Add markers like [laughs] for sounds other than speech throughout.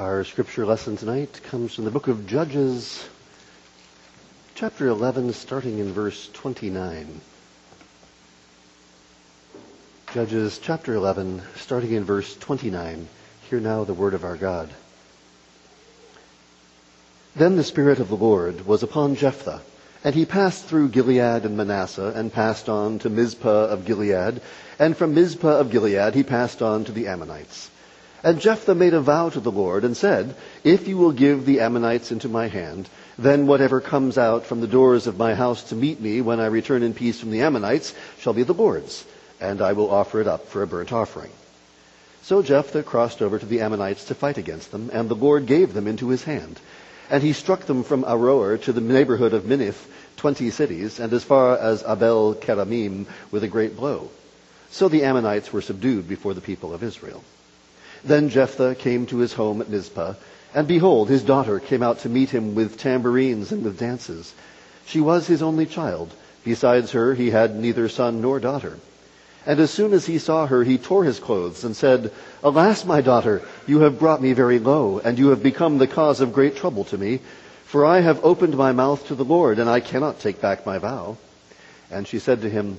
Our scripture lesson tonight comes from the book of Judges, chapter 11, starting in verse 29. Judges chapter 11, starting in verse 29. Hear now the word of our God. Then the Spirit of the Lord was upon Jephthah, and he passed through Gilead and Manasseh, and passed on to Mizpah of Gilead, and from Mizpah of Gilead he passed on to the Ammonites. And Jephthah made a vow to the Lord, and said, If you will give the Ammonites into my hand, then whatever comes out from the doors of my house to meet me when I return in peace from the Ammonites shall be the Lord's and I will offer it up for a burnt offering. So Jephthah crossed over to the Ammonites to fight against them, and the Lord gave them into his hand. And he struck them from Aroer to the neighborhood of Minnith, twenty cities, and as far as Abel Keramim with a great blow. So the Ammonites were subdued before the people of Israel. Then Jephthah came to his home at Mizpah, and behold, his daughter came out to meet him with tambourines and with dances. She was his only child. Besides her, he had neither son nor daughter. And as soon as he saw her, he tore his clothes and said, Alas, my daughter, you have brought me very low, and you have become the cause of great trouble to me. For I have opened my mouth to the Lord, and I cannot take back my vow. And she said to him,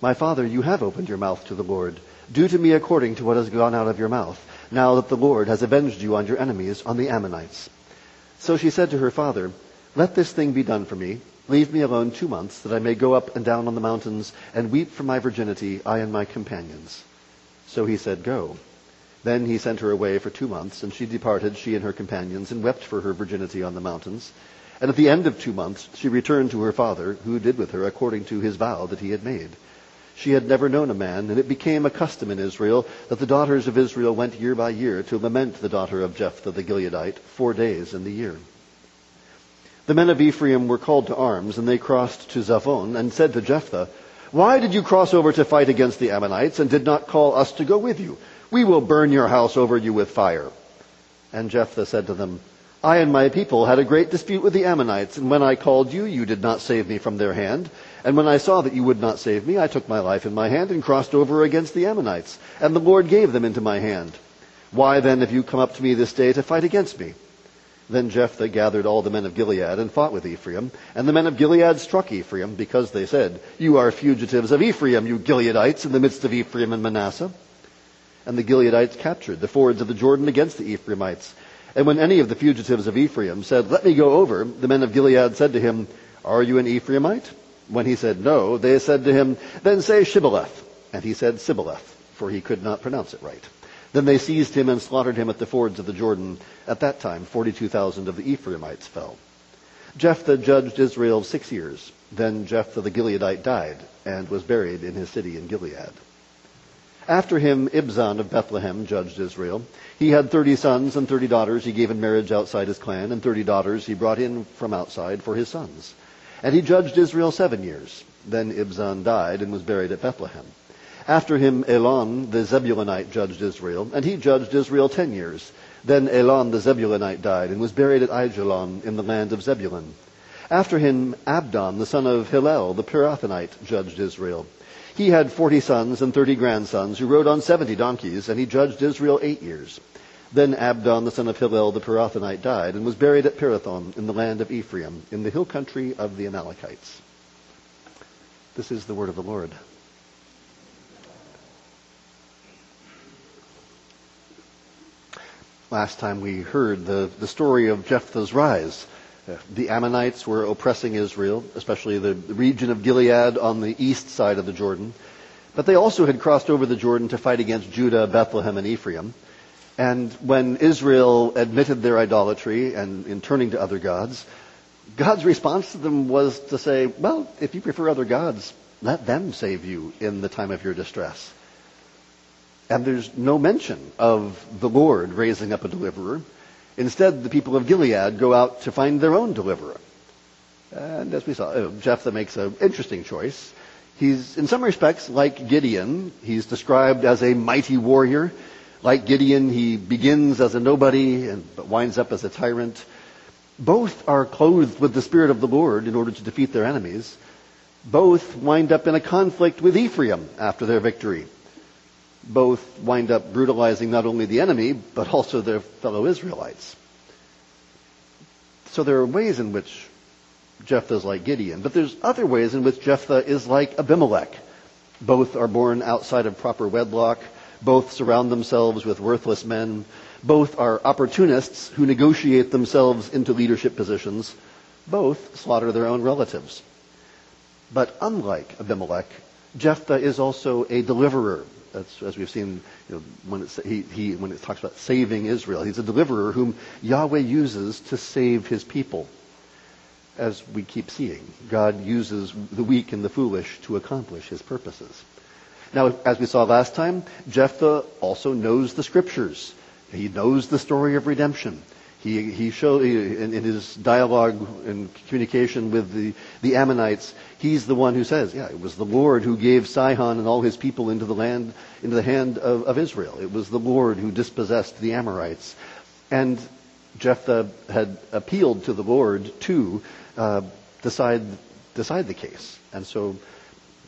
My father, you have opened your mouth to the Lord. Do to me according to what has gone out of your mouth, now that the Lord has avenged you on your enemies, on the Ammonites. So she said to her father, Let this thing be done for me Leave me alone two months, that I may go up and down on the mountains and weep for my virginity, I and my companions. So he said, Go. Then he sent her away for two months, and she departed, she and her companions, and wept for her virginity on the mountains. And at the end of two months, she returned to her father, who did with her according to his vow that he had made. She had never known a man, and it became a custom in Israel that the daughters of Israel went year by year to lament the daughter of Jephthah the Gileadite four days in the year. The men of Ephraim were called to arms, and they crossed to Zaphon and said to Jephthah, Why did you cross over to fight against the Ammonites and did not call us to go with you? We will burn your house over you with fire. And Jephthah said to them, I and my people had a great dispute with the Ammonites, and when I called you, you did not save me from their hand. And when I saw that you would not save me, I took my life in my hand and crossed over against the Ammonites, and the Lord gave them into my hand. Why then have you come up to me this day to fight against me? Then Jephthah gathered all the men of Gilead and fought with Ephraim. And the men of Gilead struck Ephraim because they said, You are fugitives of Ephraim, you Gileadites, in the midst of Ephraim and Manasseh. And the Gileadites captured the fords of the Jordan against the Ephraimites. And when any of the fugitives of Ephraim said, Let me go over, the men of Gilead said to him, Are you an Ephraimite? When he said no, they said to him, Then say Shibboleth. And he said Sibboleth, for he could not pronounce it right. Then they seized him and slaughtered him at the fords of the Jordan. At that time, 42,000 of the Ephraimites fell. Jephthah judged Israel six years. Then Jephthah the Gileadite died and was buried in his city in Gilead. After him, Ibzan of Bethlehem judged Israel. He had thirty sons and thirty daughters he gave in marriage outside his clan, and thirty daughters he brought in from outside for his sons. And he judged Israel seven years. Then Ibzan died and was buried at Bethlehem. After him, Elon the Zebulunite judged Israel, and he judged Israel ten years. Then Elon the Zebulunite died and was buried at Aijalon in the land of Zebulun. After him, Abdon the son of Hillel the Pirathonite judged Israel. He had forty sons and thirty grandsons who rode on seventy donkeys, and he judged Israel eight years. Then Abdon the son of Hillel the Pirathonite died and was buried at Pirathon in the land of Ephraim, in the hill country of the Amalekites. This is the word of the Lord. Last time we heard the, the story of Jephthah's rise. Uh, the Ammonites were oppressing Israel, especially the, the region of Gilead on the east side of the Jordan. But they also had crossed over the Jordan to fight against Judah, Bethlehem, and Ephraim. And when Israel admitted their idolatry and in turning to other gods, God's response to them was to say, well, if you prefer other gods, let them save you in the time of your distress. And there's no mention of the Lord raising up a deliverer. Instead, the people of Gilead go out to find their own deliverer. And as we saw, uh, Jephthah makes an interesting choice. He's, in some respects, like Gideon. He's described as a mighty warrior. Like Gideon, he begins as a nobody and but winds up as a tyrant. Both are clothed with the Spirit of the Lord in order to defeat their enemies. Both wind up in a conflict with Ephraim after their victory. both wind up brutalizing not only the enemy, but also their fellow Israelites. So there are ways in which Jephthah is like Gideon, but there's other ways in which Jephthah is like Abimelech. Both are born outside of proper wedlock. Both surround themselves with worthless men. Both are opportunists who negotiate themselves into leadership positions. Both slaughter their own relatives. But unlike Abimelech, Jephthah is also a deliverer. That's, as we've seen you know, when, he, he, when it talks about saving Israel. He's a deliverer whom Yahweh uses to save his people. As we keep seeing, God uses the weak and the foolish to accomplish his purposes. Now, as we saw last time, Jephthah also knows the scriptures. He knows the story of redemption. He, he showed, in, in, his dialogue and communication with the, the Ammonites, he's the one who says, yeah, it was the Lord who gave Sihon and all his people into the land, into the hand of, of Israel. It was the Lord who dispossessed the Amorites. And Jephthah had appealed to the Lord to uh, decide, decide the case. And so,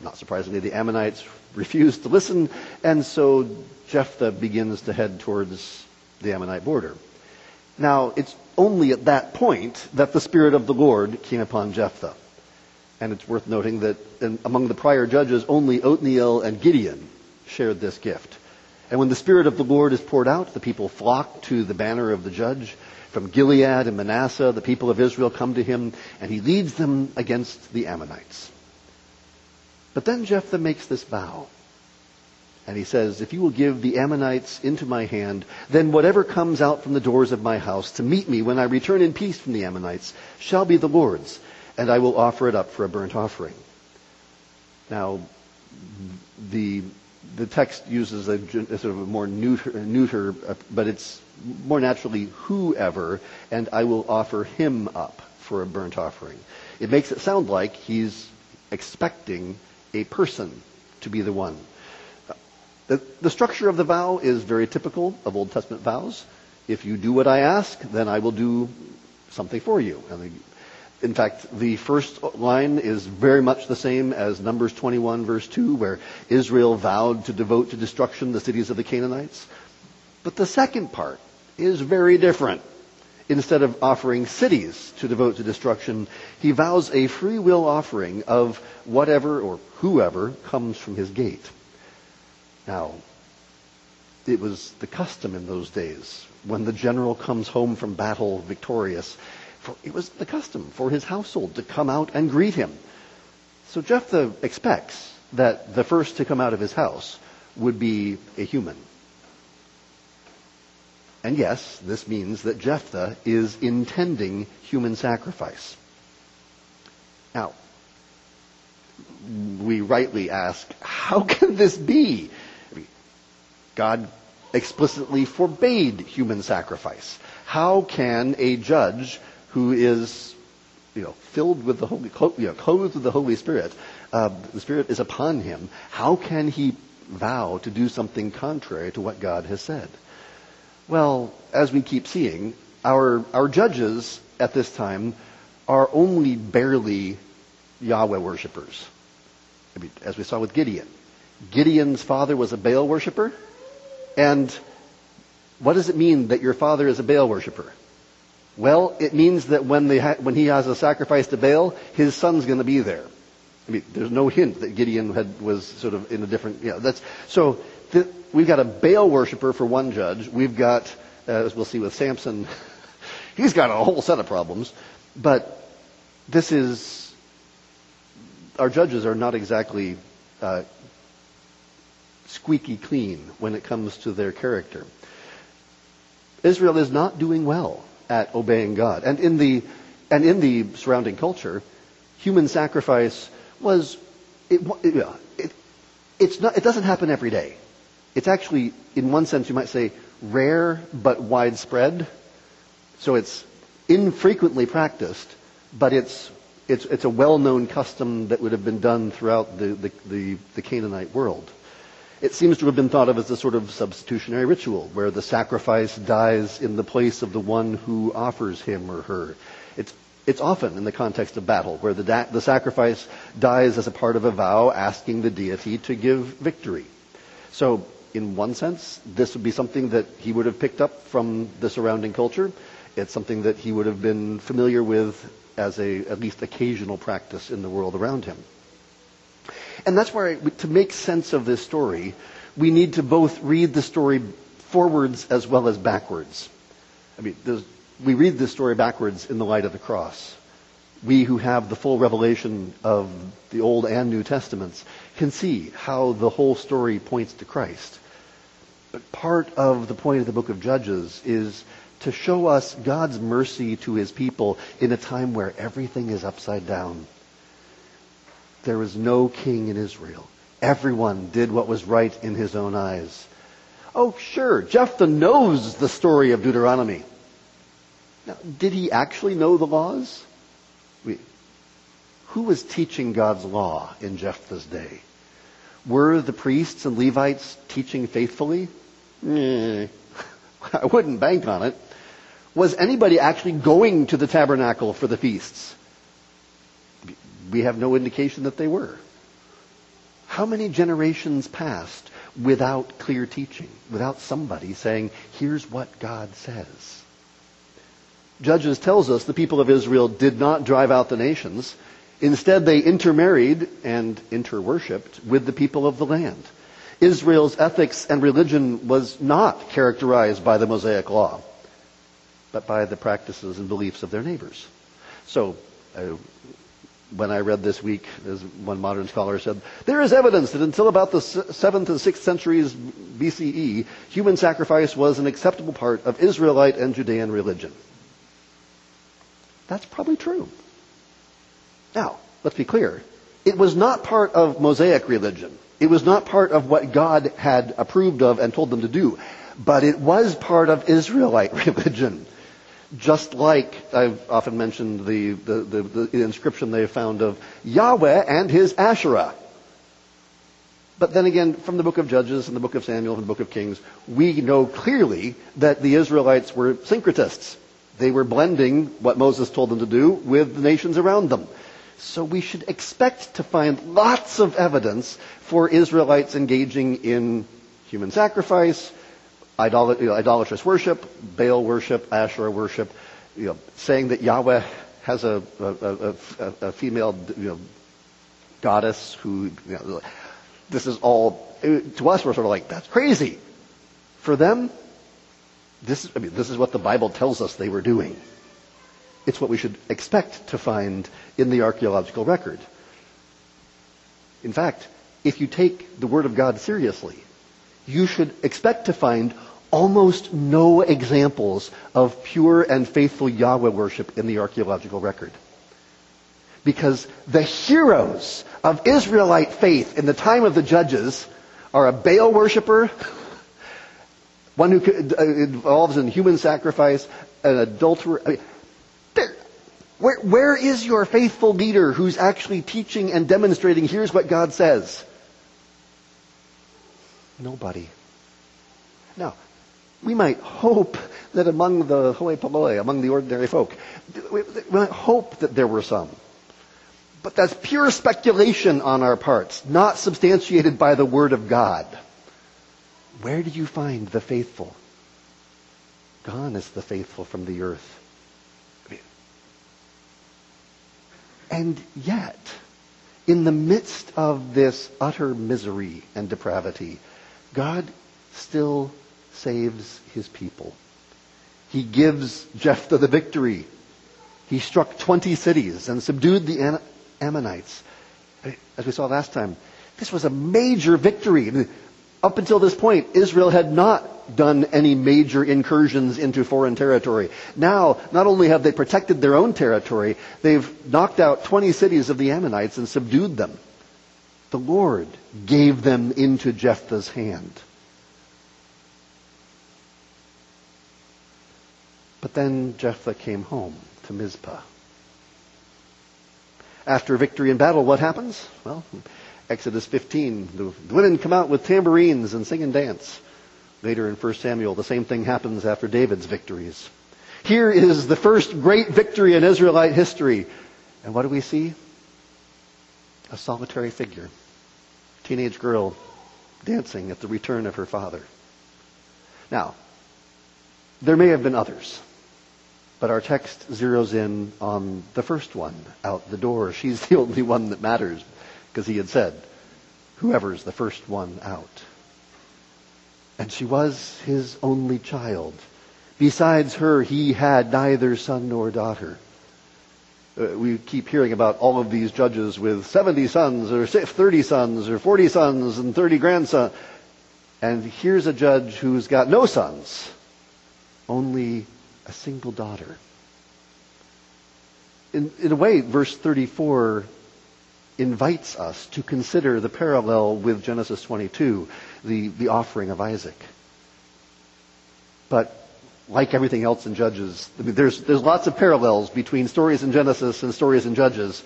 not surprisingly, the Ammonites refused to listen, and so Jephthah begins to head towards the Ammonite border. Now, it's only at that point that the Spirit of the Lord came upon Jephthah. And it's worth noting that among the prior judges, only Othniel and Gideon shared this gift. And when the Spirit of the Lord is poured out, the people flock to the banner of the judge. From Gilead and Manasseh, the people of Israel come to him, and he leads them against the Ammonites. But then Jephthah makes this vow. And he says, If you will give the Ammonites into my hand, then whatever comes out from the doors of my house to meet me when I return in peace from the Ammonites shall be the Lord's, and I will offer it up for a burnt offering. Now, the, the text uses a, a sort of a more neuter, neuter, but it's more naturally whoever, and I will offer him up for a burnt offering. It makes it sound like he's expecting a person to be the one. The, the structure of the vow is very typical of Old Testament vows. If you do what I ask, then I will do something for you. And in fact, the first line is very much the same as Numbers 21 verse 2, where Israel vowed to devote to destruction the cities of the Canaanites. But the second part is very different. Instead of offering cities to devote to destruction, he vows a free will offering of whatever or whoever comes from his gate. Now, it was the custom in those days when the general comes home from battle victorious. For, it was the custom for his household to come out and greet him. So Jephthah expects that the first to come out of his house would be a human. And yes, this means that Jephthah is intending human sacrifice. Now, we rightly ask, how can this be? God explicitly forbade human sacrifice. How can a judge who is, you know, filled with the Holy, you know, clothed with the Holy Spirit, uh, the Spirit is upon him, how can he vow to do something contrary to what God has said? Well, as we keep seeing, our, our judges at this time are only barely Yahweh worshippers. I mean, as we saw with Gideon. Gideon's father was a Baal worshiper. And what does it mean that your father is a Baal worshiper? Well, it means that when, ha- when he has a sacrifice to Baal, his son's going to be there. I mean, there's no hint that Gideon had, was sort of in a different, know, that's, so we've got a Baal worshiper for one judge. We've got, uh, as we'll see with Samson, [laughs] he's got a whole set of problems. But this is, our judges are not exactly uh, squeaky clean when it comes to their character. Israel is not doing well at obeying God. And in the, and in the surrounding culture, human sacrifice was, it, it, it, it's not, it doesn't happen every day. It's actually, in one sense, you might say, rare but widespread. So it's infrequently practiced, but it's, it's, it's a well-known custom that would have been done throughout the, the, the, the Canaanite world. It seems to have been thought of as a sort of substitutionary ritual where the sacrifice dies in the place of the one who offers him or her. It's, it's often in the context of battle where the, da- the sacrifice dies as a part of a vow asking the deity to give victory. So in one sense, this would be something that he would have picked up from the surrounding culture. It's something that he would have been familiar with as a at least occasional practice in the world around him. And that's why, to make sense of this story, we need to both read the story forwards as well as backwards. I mean, we read this story backwards in the light of the cross. We who have the full revelation of the Old and New Testaments can see how the whole story points to Christ. But part of the point of the book of Judges is to show us God's mercy to his people in a time where everything is upside down. There was no king in Israel. Everyone did what was right in his own eyes. Oh, sure, Jephthah knows the story of Deuteronomy. Now, did he actually know the laws? We, who was teaching God's law in Jephthah's day? Were the priests and Levites teaching faithfully? Eh, [laughs] I wouldn't bank on it. Was anybody actually going to the tabernacle for the feasts? We have no indication that they were. How many generations passed without clear teaching, without somebody saying, here's what God says? Judges tells us the people of Israel did not drive out the nations. Instead, they intermarried and interworshipped with the people of the land. Israel's ethics and religion was not characterized by the Mosaic law, but by the practices and beliefs of their neighbors. So, uh, when I read this week, as one modern scholar said, there is evidence that until about the 7th and 6th centuries BCE, human sacrifice was an acceptable part of Israelite and Judean religion. That's probably true. Now, let's be clear. It was not part of Mosaic religion. It was not part of what God had approved of and told them to do. But it was part of Israelite [laughs] religion. Just like I've often mentioned the, the, the, the inscription they found of Yahweh and his Asherah. But then again, from the book of Judges and the book of Samuel and the book of Kings, we know clearly that the Israelites were syncretists. They were blending what Moses told them to do with the nations around them. So we should expect to find lots of evidence for Israelites engaging in human sacrifice, idol- you know, idolatrous worship, Baal worship, Asherah worship, you know, saying that Yahweh has a, a, a, a female you know, goddess who, this is all, to us we're sort of like, that's crazy. For them, this, I mean, this is what the Bible tells us they were doing. It's what we should expect to find in the archaeological record. In fact, if you take the Word of God seriously, you should expect to find almost no examples of pure and faithful Yahweh worship in the archaeological record. Because the heroes of Israelite faith in the time of the judges are a Baal worshiper one who uh, involves in human sacrifice, an adulterer. I mean, where, where is your faithful leader who's actually teaching and demonstrating here's what God says? Nobody. Now, we might hope that among the hoi polloi, among the ordinary folk, we might hope that there were some. But that's pure speculation on our parts, not substantiated by the Word of God. Where do you find the faithful? Gone is the faithful from the earth. And yet, in the midst of this utter misery and depravity, God still saves his people. He gives Jephthah the victory. He struck 20 cities and subdued the Ammonites. As we saw last time, this was a major victory. Up until this point, Israel had not done any major incursions into foreign territory. Now, not only have they protected their own territory, they've knocked out 20 cities of the Ammonites and subdued them. The Lord gave them into Jephthah's hand. But then Jephthah came home to Mizpah. After victory in battle, what happens? Well, Exodus 15, the women come out with tambourines and sing and dance. Later in 1 Samuel, the same thing happens after David's victories. Here is the first great victory in Israelite history. And what do we see? A solitary figure. Teenage girl, dancing at the return of her father. Now, there may have been others, but our text zeroes in on the first one out the door. She's the [laughs] only one that matters because he had said, whoever's the first one out. And she was his only child. Besides her, he had neither son nor daughter. Uh, we keep hearing about all of these judges with 70 sons or 30 sons or 40 sons and 30 grandsons. And here's a judge who's got no sons, only a single daughter. In, in a way, verse 34 invites us to consider the parallel with Genesis 22, the, the offering of Isaac. But like everything else in Judges, I mean, there's, there's lots of parallels between stories in Genesis and stories in Judges.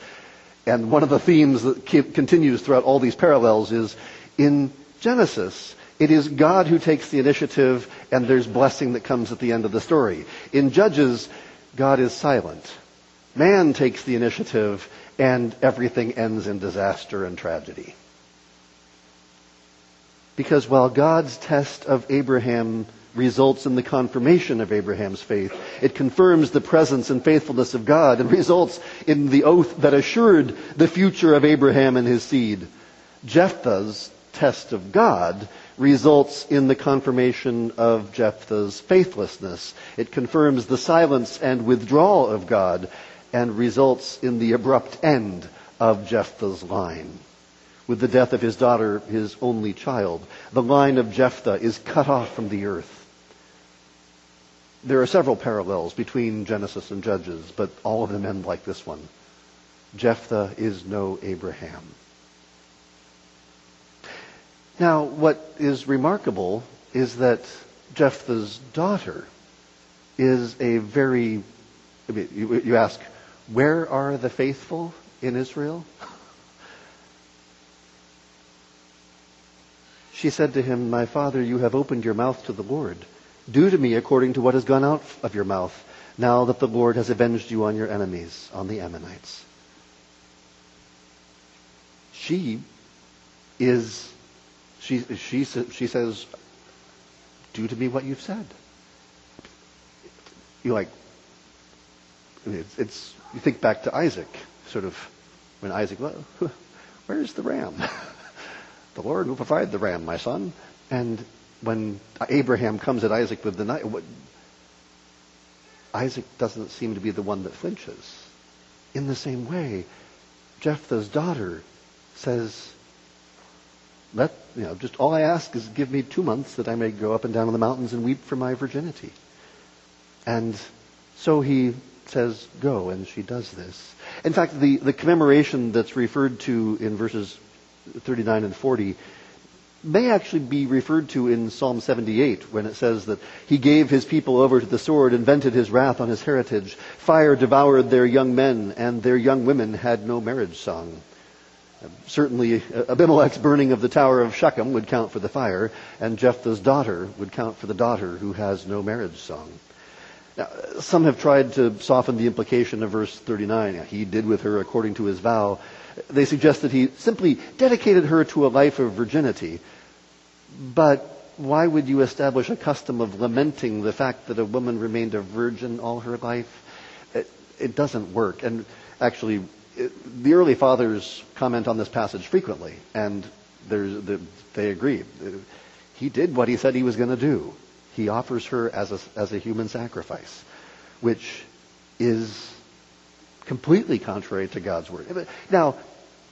And one of the themes that continues throughout all these parallels is in Genesis, it is God who takes the initiative and there's blessing that comes at the end of the story. In Judges, God is silent. Man takes the initiative and everything ends in disaster and tragedy. Because while God's test of Abraham results in the confirmation of Abraham's faith. It confirms the presence and faithfulness of God and results in the oath that assured the future of Abraham and his seed. Jephthah's test of God results in the confirmation of Jephthah's faithlessness. It confirms the silence and withdrawal of God and results in the abrupt end of Jephthah's line with the death of his daughter, his only child. The line of Jephthah is cut off from the earth. There are several parallels between Genesis and Judges, but all of them end like this one. Jephthah is no Abraham. Now, what is remarkable is that Jephthah's daughter is a very, I mean, you, you ask, where are the faithful in Israel? She said to him, My father, you have opened your mouth to the Lord. Do to me according to what has gone out of your mouth, now that the Lord has avenged you on your enemies, on the Ammonites. She is, she, she, she says, Do to me what you've said. You like, it's, it's, you think back to Isaac, sort of, when Isaac, well, [laughs] where's the ram? [laughs] The Lord will provide the ram, my son. And when Abraham comes at Isaac with the knife, Isaac doesn't seem to be the one that flinches. In the same way, Jephthah's daughter says, let, you know, just all I ask is give me two months that I may go up and down in the mountains and weep for my virginity. And so he says, go, and she does this. In fact, the, the commemoration that's referred to in verses 39 and 40 may actually be referred to in Psalm 78 when it says that he gave his people over to the sword and vented his wrath on his heritage. Fire devoured their young men and their young women had no marriage song. Certainly Abimelech's burning of the tower of Shechem would count for the fire and Jephthah's daughter would count for the daughter who has no marriage song. Now, some have tried to soften the implication of verse 39. He did with her according to his vow they suggest that he simply dedicated her to a life of virginity. But why would you establish a custom of lamenting the fact that a woman remained a virgin all her life? It, it doesn't work. And actually, it, the early fathers comment on this passage frequently, and the, they agree. He did what he said he was going to do. He offers her as a, as a human sacrifice, which is completely contrary to God's word. Now,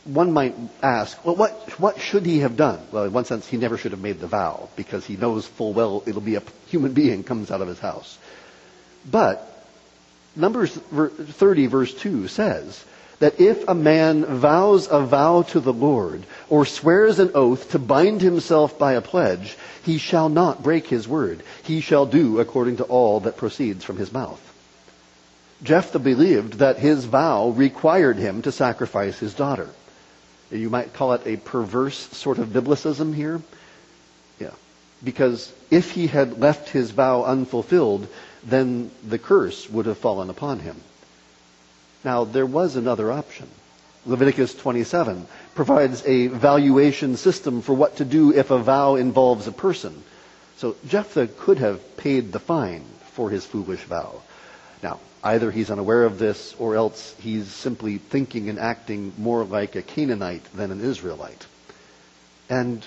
one might ask, well, what, what should he have done? Well, in one sense, he never should have made the vow because he knows full well it'll be a human being comes out of his house. But Numbers 30 verse 2 says that if a man vows a vow to the Lord or swears an oath to bind himself by a pledge, he shall not break his word. He shall do according to all that proceeds from his mouth. Jephthah believed that his vow required him to sacrifice his daughter. You might call it a perverse sort of biblicism here. Yeah. Because if he had left his vow unfulfilled, then the curse would have fallen upon him. Now, there was another option. Leviticus 27 provides a valuation system for what to do if a vow involves a person. So Jephthah could have paid the fine for his foolish vow. Now, either he's unaware of this or else he's simply thinking and acting more like a Canaanite than an Israelite. And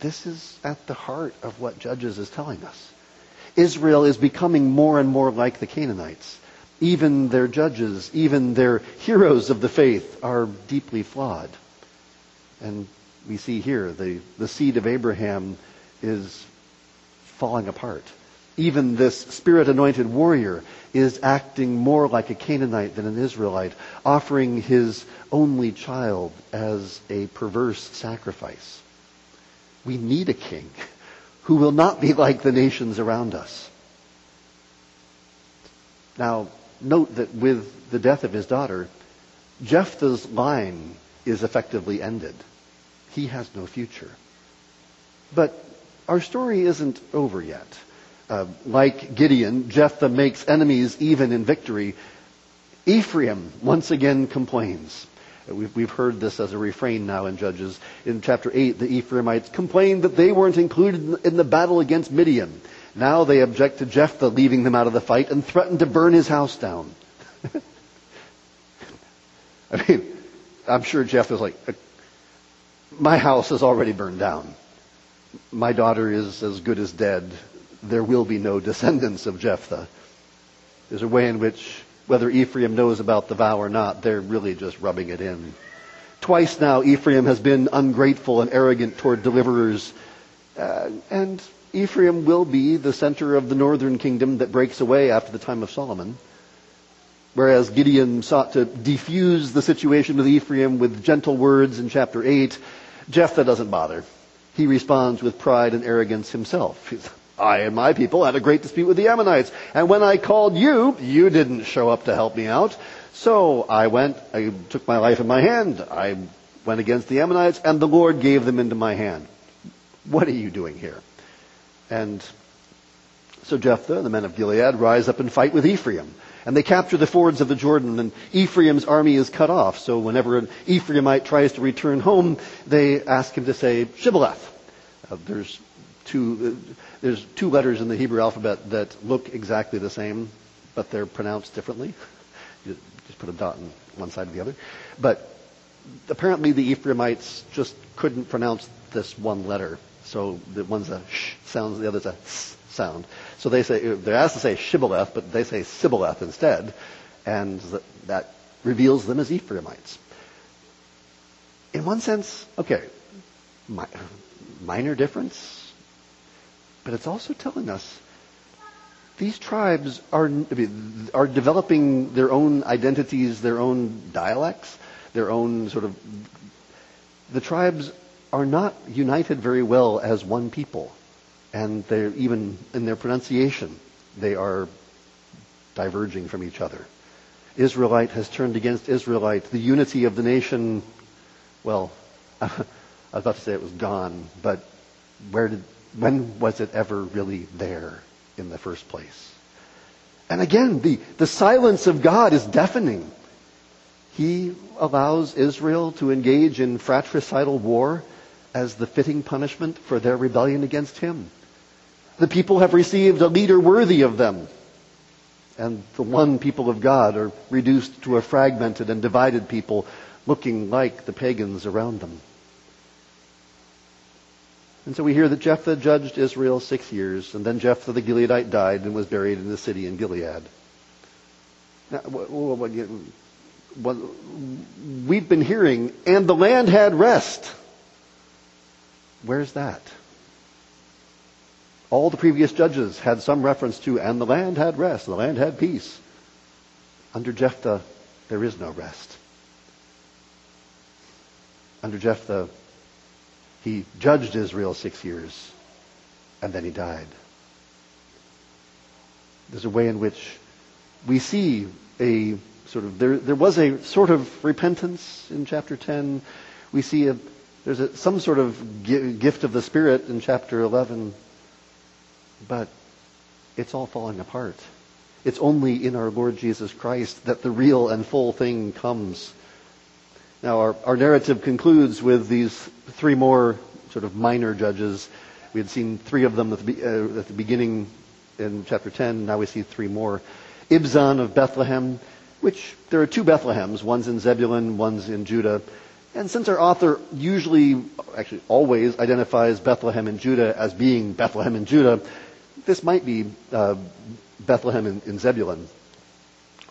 this is at the heart of what Judges is telling us. Israel is becoming more and more like the Canaanites. Even their judges, even their heroes of the faith are deeply flawed. And we see here the, the seed of Abraham is falling apart. Even this spirit anointed warrior is acting more like a Canaanite than an Israelite, offering his only child as a perverse sacrifice. We need a king [laughs] who will not be like the nations around us. Now, note that with the death of his daughter, Jephthah's line is effectively ended. He has no future. But our story isn't over yet. Uh, like Gideon, Jephthah makes enemies even in victory. Ephraim once again complains. We've, we've heard this as a refrain now in Judges. In chapter 8, the Ephraimites complained that they weren't included in the battle against Midian. Now they object to Jephthah leaving them out of the fight and threaten to burn his house down. [laughs] I mean, I'm sure Jephthah's like, my house is already burned down. My daughter is as good as dead. There will be no descendants of Jephthah. There's a way in which whether Ephraim knows about the vow or not, they're really just rubbing it in. Twice now, Ephraim has been ungrateful and arrogant toward deliverers. Uh, and Ephraim will be the center of the northern kingdom that breaks away after the time of Solomon. Whereas Gideon sought to defuse the situation with Ephraim with gentle words in chapter 8, Jephthah doesn't bother. He responds with pride and arrogance himself. I and my people had a great dispute with the Ammonites. And when I called you, you didn't show up to help me out. So I went, I took my life in my hand. I went against the Ammonites, and the Lord gave them into my hand. What are you doing here? And so Jephthah and the men of Gilead rise up and fight with Ephraim. And they capture the fords of the Jordan, and Ephraim's army is cut off. So whenever an Ephraimite tries to return home, they ask him to say Shibboleth. Uh, there's two. Uh, there's two letters in the Hebrew alphabet that look exactly the same, but they're pronounced differently. [laughs] You just put a dot on one side or the other. But apparently the Ephraimites just couldn't pronounce this one letter. So the one's a sh sound, the other's a s sound. So they say, uh, they're asked to say shibboleth, but they say sibboleth instead. And that reveals them as Ephraimites. In one sense, okay, minor difference, but it's also telling us these tribes are, are developing their own identities, their own dialects, their own sort of. The tribes are not united very well as one people. And they're even in their pronunciation, they are diverging from each other. Israelite has turned against Israelite. The unity of the nation, well, [laughs] I was about to say it was gone, but where did when was it ever really there in the first place? And again, the, the silence of God is deafening. He allows Israel to engage in fratricidal war as the fitting punishment for their rebellion against him. The people have received a leader worthy of them. And the one people of God are reduced to a fragmented and divided people looking like the pagans around them. And so we hear that Jephthah judged Israel six years, and then Jephthah the Gileadite died and was buried in the city in Gilead. Now, what, we've been hearing, and the land had rest. Where's that? All the previous judges had some reference to, and the land had rest, the land had peace. Under Jephthah, there is no rest. Under Jephthah, he judged Israel six years, and then he died. There's a way in which we see a sort of there there was a sort of repentance in chapter 10 we see a there's a, some sort of gift of the spirit in chapter 11 but it's all falling apart it's only in our lord jesus christ that the real and full thing comes Now, our, our narrative concludes with these three more sort of minor judges. We had seen three of them at the, uh, at the beginning in chapter 10. Now we see three more. Ibzan of Bethlehem, which there are two Bethlehems. One's in Zebulun, one's in Judah. And since our author usually, actually always, identifies Bethlehem and Judah as being Bethlehem and Judah, this might be uh, Bethlehem in, in, Zebulun.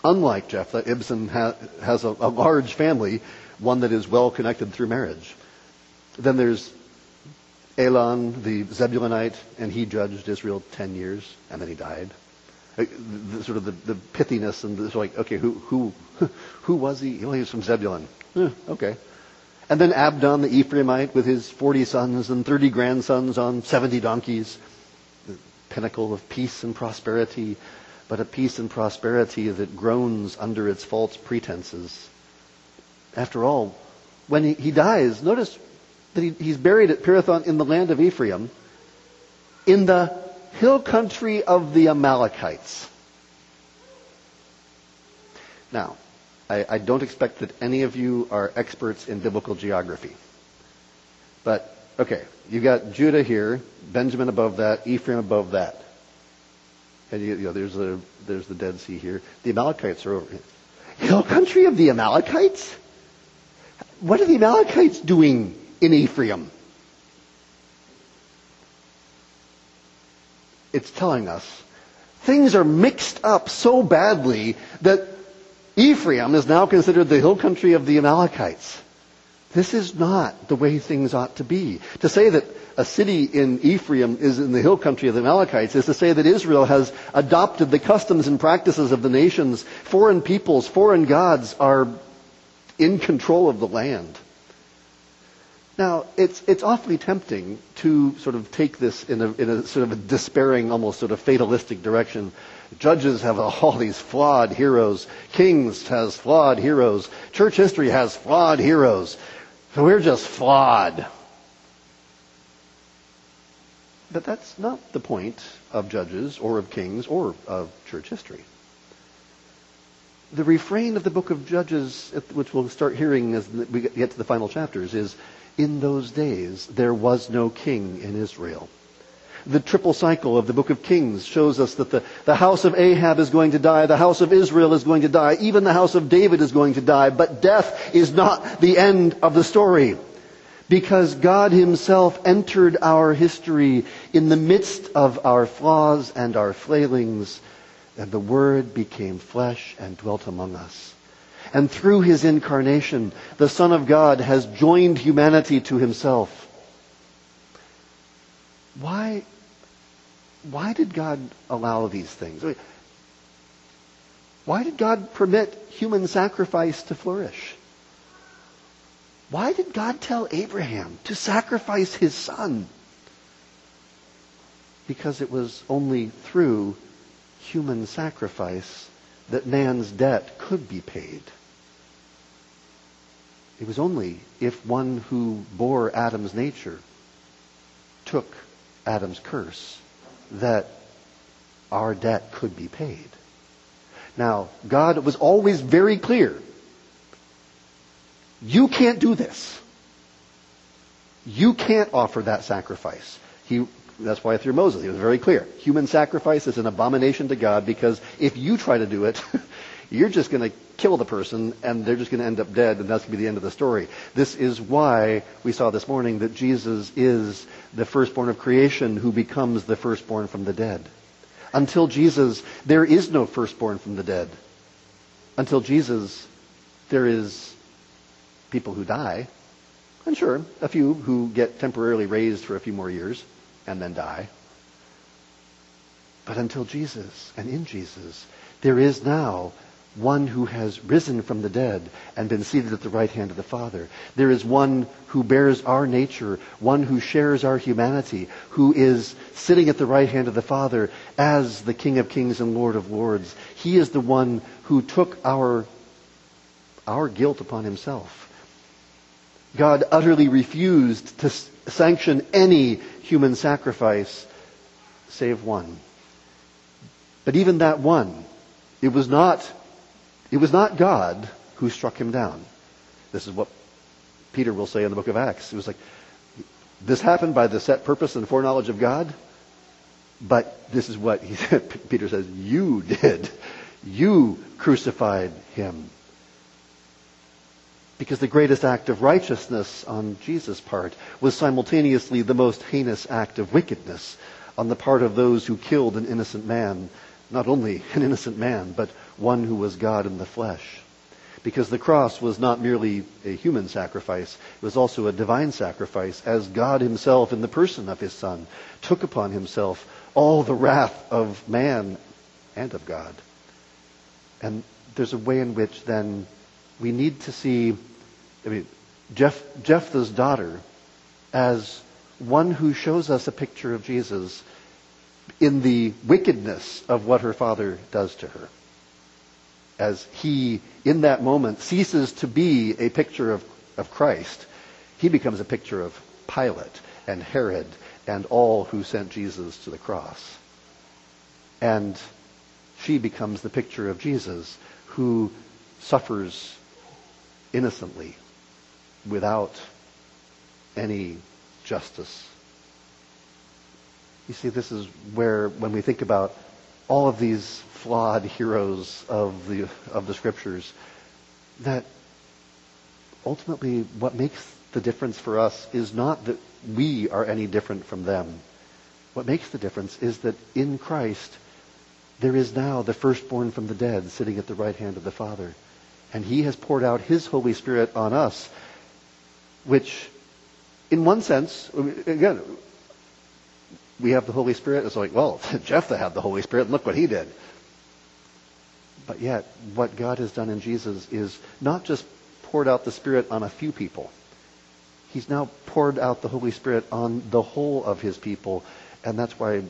Unlike Jephthah, Ibzan ha- has a, a large family, one that is well connected through marriage. Then there's Elon, the Zebulunite, and he judged Israel 10 years, and then he died. Uh, the, sort of the, the pithiness and the, like, okay, who, who, [laughs] who was he? Well, He was from Zebulun. Eh, okay. And then Abdon the Ephraimite with his 40 sons and 30 grandsons on 70 donkeys. The pinnacle of peace and prosperity, but a peace and prosperity that groans under its false pretenses. After all, when he, he dies, notice that he, he's buried at Pirathon in the land of Ephraim, in the hill country of the Amalekites. Now, I, I don't expect that any of you are experts in biblical geography. But, okay, you got Judah here, Benjamin above that, Ephraim above that. And you, you know, there's, a, there's the Dead Sea here. The Amalekites are over here. Hill country of the Amalekites? What are the Amalekites doing in Ephraim? It's telling us things are mixed up so badly that Ephraim is now considered the hill country of the Amalekites. This is not the way things ought to be. To say that a city in Ephraim is in the hill country of the Amalekites is to say that Israel has adopted the customs and practices of the nations. Foreign peoples, foreign gods are in control of the land. Now, it's, it's awfully tempting to sort of take this in a, in a sort of a despairing, almost sort of fatalistic direction. Judges have [laughs] all these flawed heroes. Kings has flawed heroes. Church history has flawed heroes. So we're just flawed. But that's not the point of judges or of kings or of church history. The refrain of the book of Judges, which we'll start hearing as we get to the final chapters, is in those days there was no king in Israel. The triple cycle of the book of Kings shows us that the, the house of Ahab is going to die, the house of Israel is going to die, even the house of David is going to die, but death is not the end of the story. Because God Himself entered our history in the midst of our flaws and our flailings, and the Word became flesh and dwelt among us. And through his incarnation, the Son of God has joined humanity to himself. Why, why did God allow these things? Why did God permit human sacrifice to flourish? Why did God tell Abraham to sacrifice his son? Because it was only through human sacrifice that man's debt could be paid. It was only if one who bore Adam's nature took Adam's curse that our debt could be paid. Now, God was always very clear. You can't do this. You can't offer that sacrifice. He, that's why through Moses, he was very clear. Human sacrifice is an abomination to God because if you try to do it, [laughs] you're just going to kill the person and they're just going to end up dead and that's going to be the end of the story. This is why we saw this morning that Jesus is the firstborn of creation who becomes the firstborn from the dead. Until Jesus, there is no firstborn from the dead. Until Jesus, there is people who die. And sure, a few who get temporarily raised for a few more years and then die. But until Jesus and in Jesus, there is now one who has risen from the dead and been seated at the right hand of the Father. There is one who bears our nature, one who shares our humanity, who is sitting at the right hand of the Father as the King of Kings and Lord of Lords. He is the one who took our, our guilt upon himself. God utterly refused to sanction any human sacrifice save one. But even that one, it was not it was not God who struck him down. This is what Peter will say in the book of Acts. It was like, this happened by the set purpose and foreknowledge of God, but this is what he [laughs] said. Peter says, you did. You crucified him. Because the greatest act of righteousness on Jesus' part was simultaneously the most heinous act of wickedness on the part of those who killed an innocent man. Not only an innocent man, but one who was God in the flesh. Because the cross was not merely a human sacrifice, it was also a divine sacrifice, as God himself, in the person of his Son, took upon himself all the wrath of man and of God. And there's a way in which then we need to see I mean, Jeff, Jephthah's daughter as one who shows us a picture of Jesus in the wickedness of what her father does to her. As he, in that moment, ceases to be a picture of, of Christ, he becomes a picture of Pilate and Herod and all who sent Jesus to the cross. And she becomes the picture of Jesus who suffers innocently without any justice. You see, this is where, when we think about all of these flawed heroes of the, of the scriptures, that ultimately what makes the difference for us is not that we are any different from them. What makes the difference is that in Christ, there is now the firstborn from the dead sitting at the right hand of the Father. And he has poured out his Holy Spirit on us which, in one sense, again, we have the Holy Spirit. It's like, well, [laughs] Jephthah had the Holy Spirit, and look what he did. But yet, what God has done in Jesus is not just poured out the Spirit on a few people. He's now poured out the Holy Spirit on the whole of his people, and that's why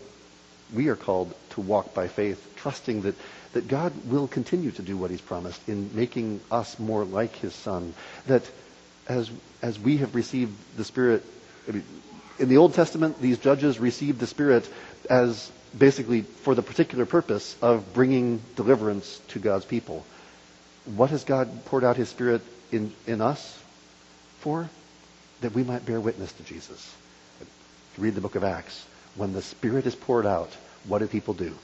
we are called to walk by faith, trusting that, that God will continue to do what he's promised in making us more like his Son. That as, as we have received the Spirit, I mean, in the Old Testament, these judges received the Spirit as basically for the particular purpose of bringing deliverance to God's people. What has God poured out his Spirit in, in us for? That we might bear witness to Jesus. Read the book of Acts. When the Spirit is poured out, what do people do?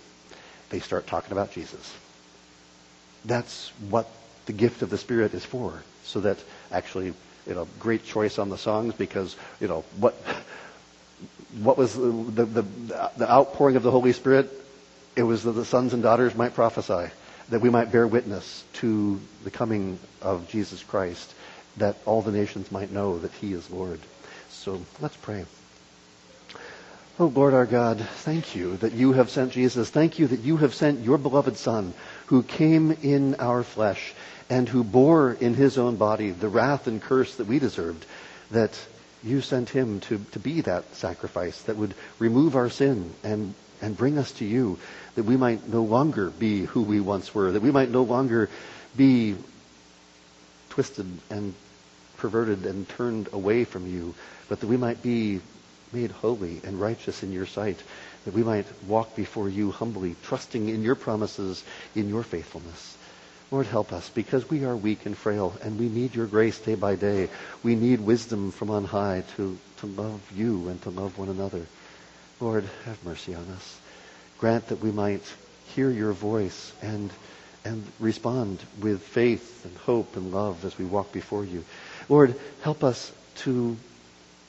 They start talking about Jesus. That's what the gift of the Spirit is for, so that actually you know, great choice on the songs because, you know, what, what was the, the, the outpouring of the Holy Spirit? It was that the sons and daughters might prophesy, that we might bear witness to the coming of Jesus Christ, that all the nations might know that he is Lord. So let's pray. Oh Lord our God, thank you that you have sent Jesus. Thank you that you have sent your beloved Son who came in our flesh and who bore in his own body the wrath and curse that we deserved, that you sent him to, to be that sacrifice that would remove our sin and, and bring us to you, that we might no longer be who we once were, that we might no longer be twisted and perverted and turned away from you, but that we might be made holy and righteous in your sight, that we might walk before you humbly, trusting in your promises, in your faithfulness. Lord, help us because we are weak and frail and we need your grace day by day. We need wisdom from on high to, to love you and to love one another. Lord, have mercy on us. Grant that we might hear your voice and, and respond with faith and hope and love as we walk before you. Lord, help us to,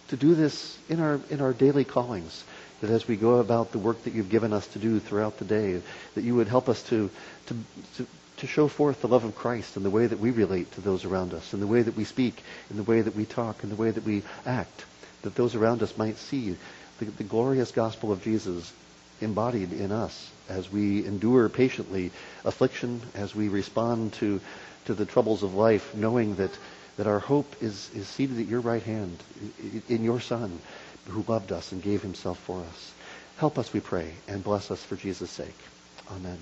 to do this in our, in our daily callings that as we go about the work that you've given us to do throughout the day, that you would help us to, to, to, to show forth the love of Christ in the way that we relate to those around us, in the way that we speak, in the way that we talk, in the way that we act, that those around us might see the, the glorious gospel of Jesus embodied in us as we endure patiently affliction, as we respond to, to the troubles of life, knowing that, that our hope is, is seated at your right hand in your Son who loved us and gave himself for us. Help us, we pray, and bless us for Jesus' sake. Amen.